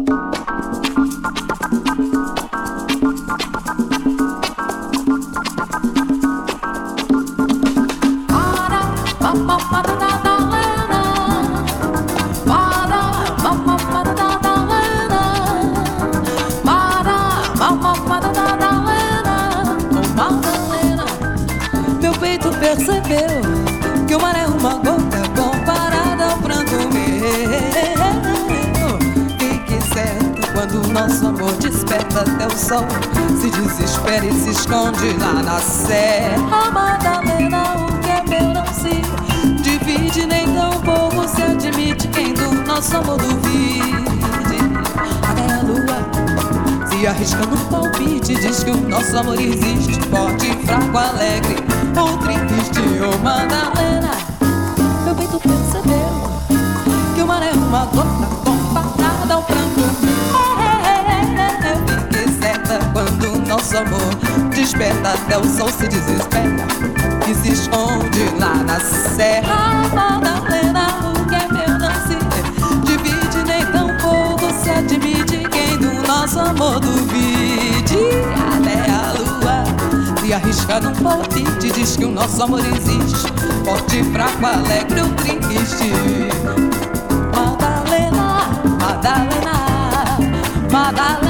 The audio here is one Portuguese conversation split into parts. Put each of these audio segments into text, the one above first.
フフフフ。até o sol. Se desespera e se esconde lá na serra. Madalena, o que é meu não se divide Nem tão pouco se admite quem do nosso amor duvide. Até a lua se arriscando um palpite Diz que o nosso amor existe. Forte, fraco, alegre ou triste Ô oh, Madalena, meu peito percebeu Que o mar é uma gota nosso amor. Desperta até o sol se desespera. E se esconde lá na serra Madalena, o que é meu não se divide Nem tão pouco se admite Quem do nosso amor duvide. Até a lua se arrisca num pote Te diz que o nosso amor existe. Forte, fraco, alegre ou triste Madalena, Madalena Madalena.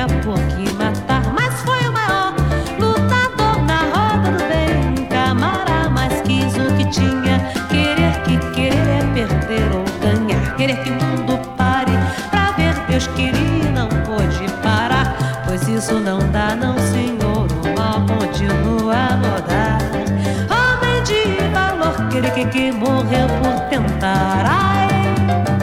tinha por que matar, mas foi o maior lutador na roda do bem, camara, mas quis o que tinha, querer que querer é perder ou ganhar, querer que o mundo pare pra ver Deus queria e não pôde parar, pois isso não dá não senhor, o mal continua a rodar, homem de valor, querer que, que morreu por tentar, ai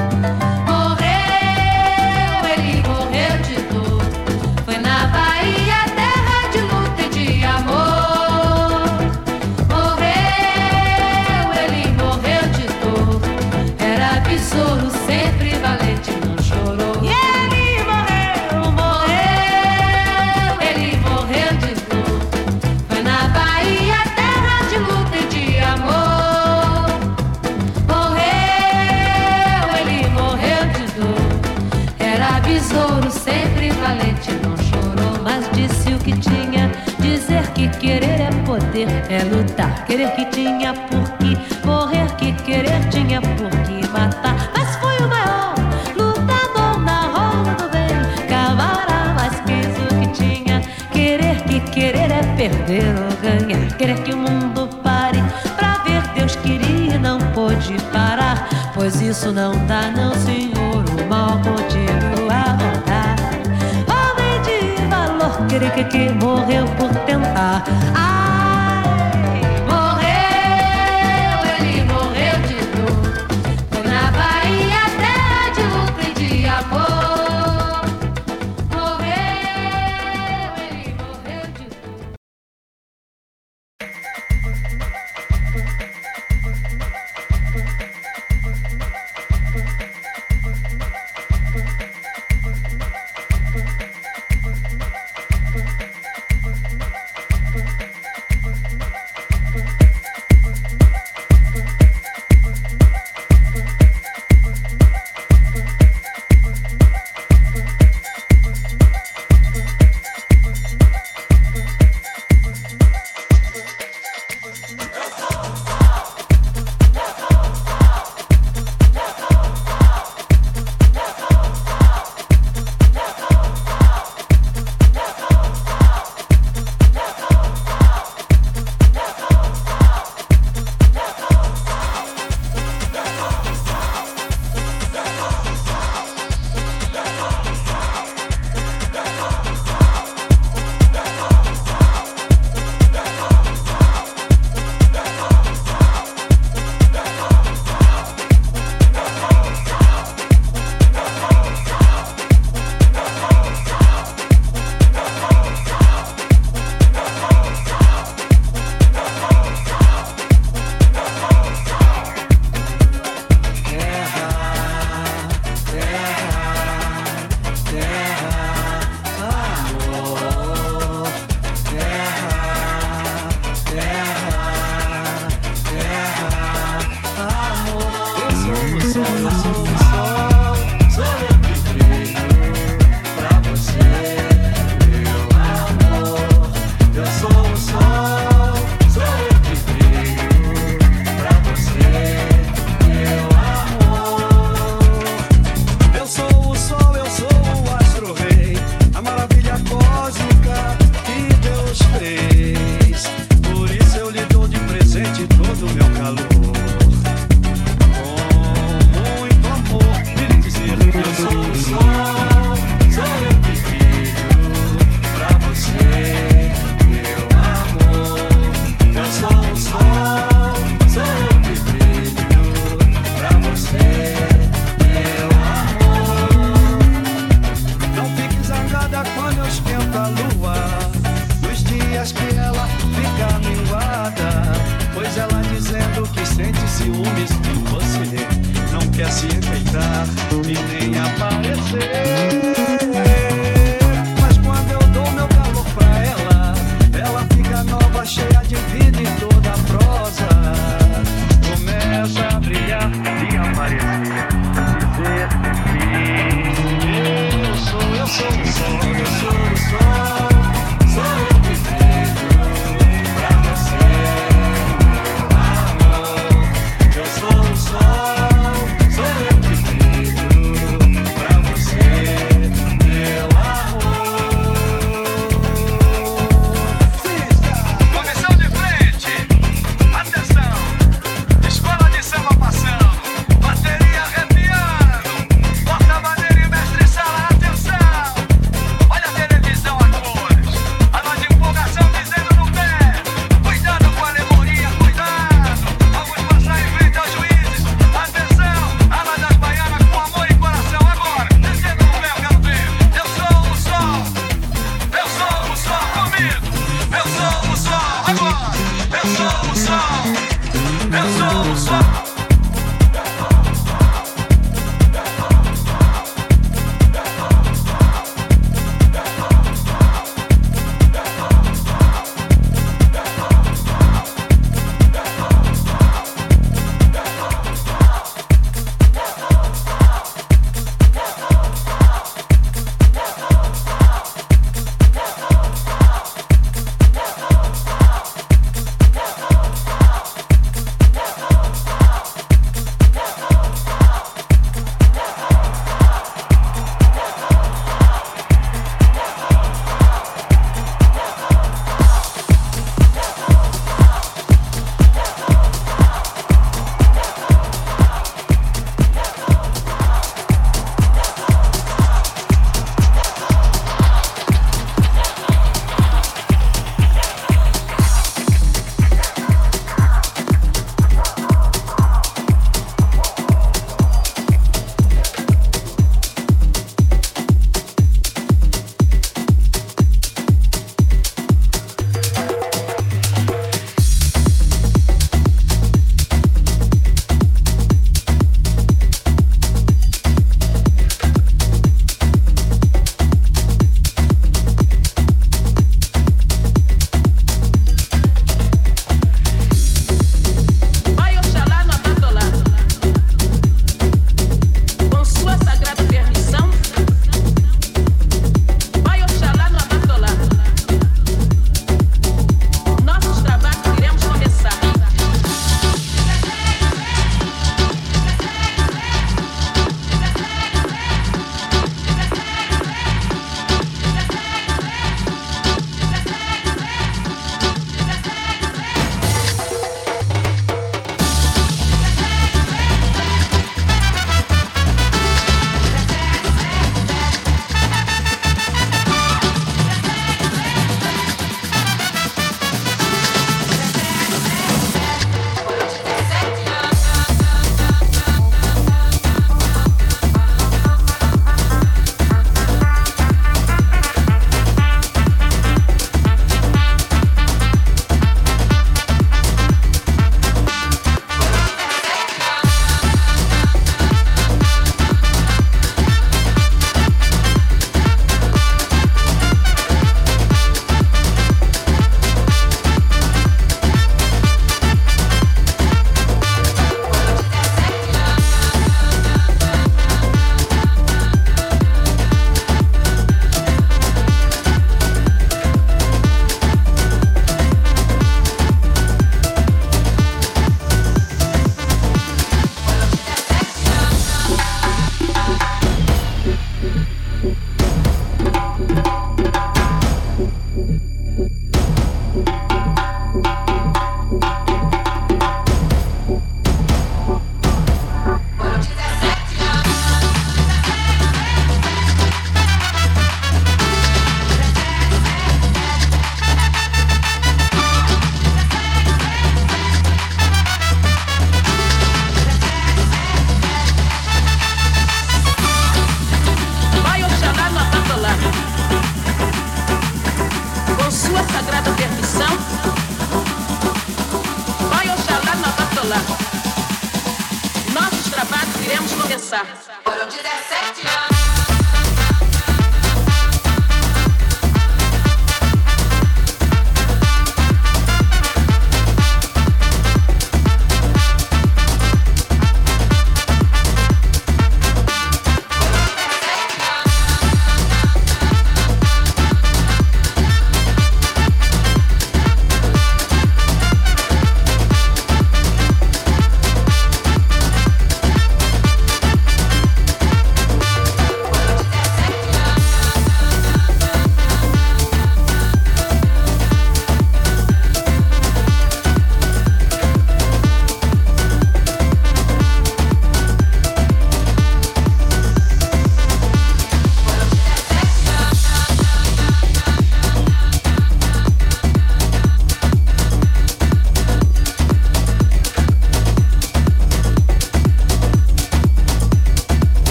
é lutar. Querer que tinha por que morrer, que querer tinha por que matar. Mas foi o maior lutador na roda do bem. Camara, mas quis o que tinha. Querer que querer é perder ou ganhar. Querer que o mundo pare pra ver Deus queria e não pôde parar. Pois isso não dá, não, senhor. O mal continua a rodar. Homem de valor, querer que, que morreu por tentar. Ai,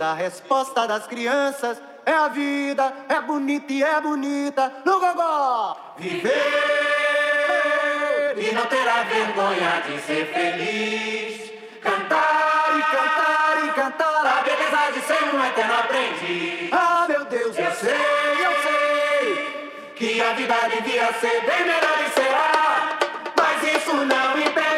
da resposta das crianças. É a vida, é bonita e é bonita no gogó. Viver e não terá vergonha de ser feliz. Cantar e cantar e cantar. A beleza de ser um eterno aprendiz. Ah, meu Deus, eu, eu sei, eu sei. Que a vida devia ser bem melhor e será. Mas isso não impede.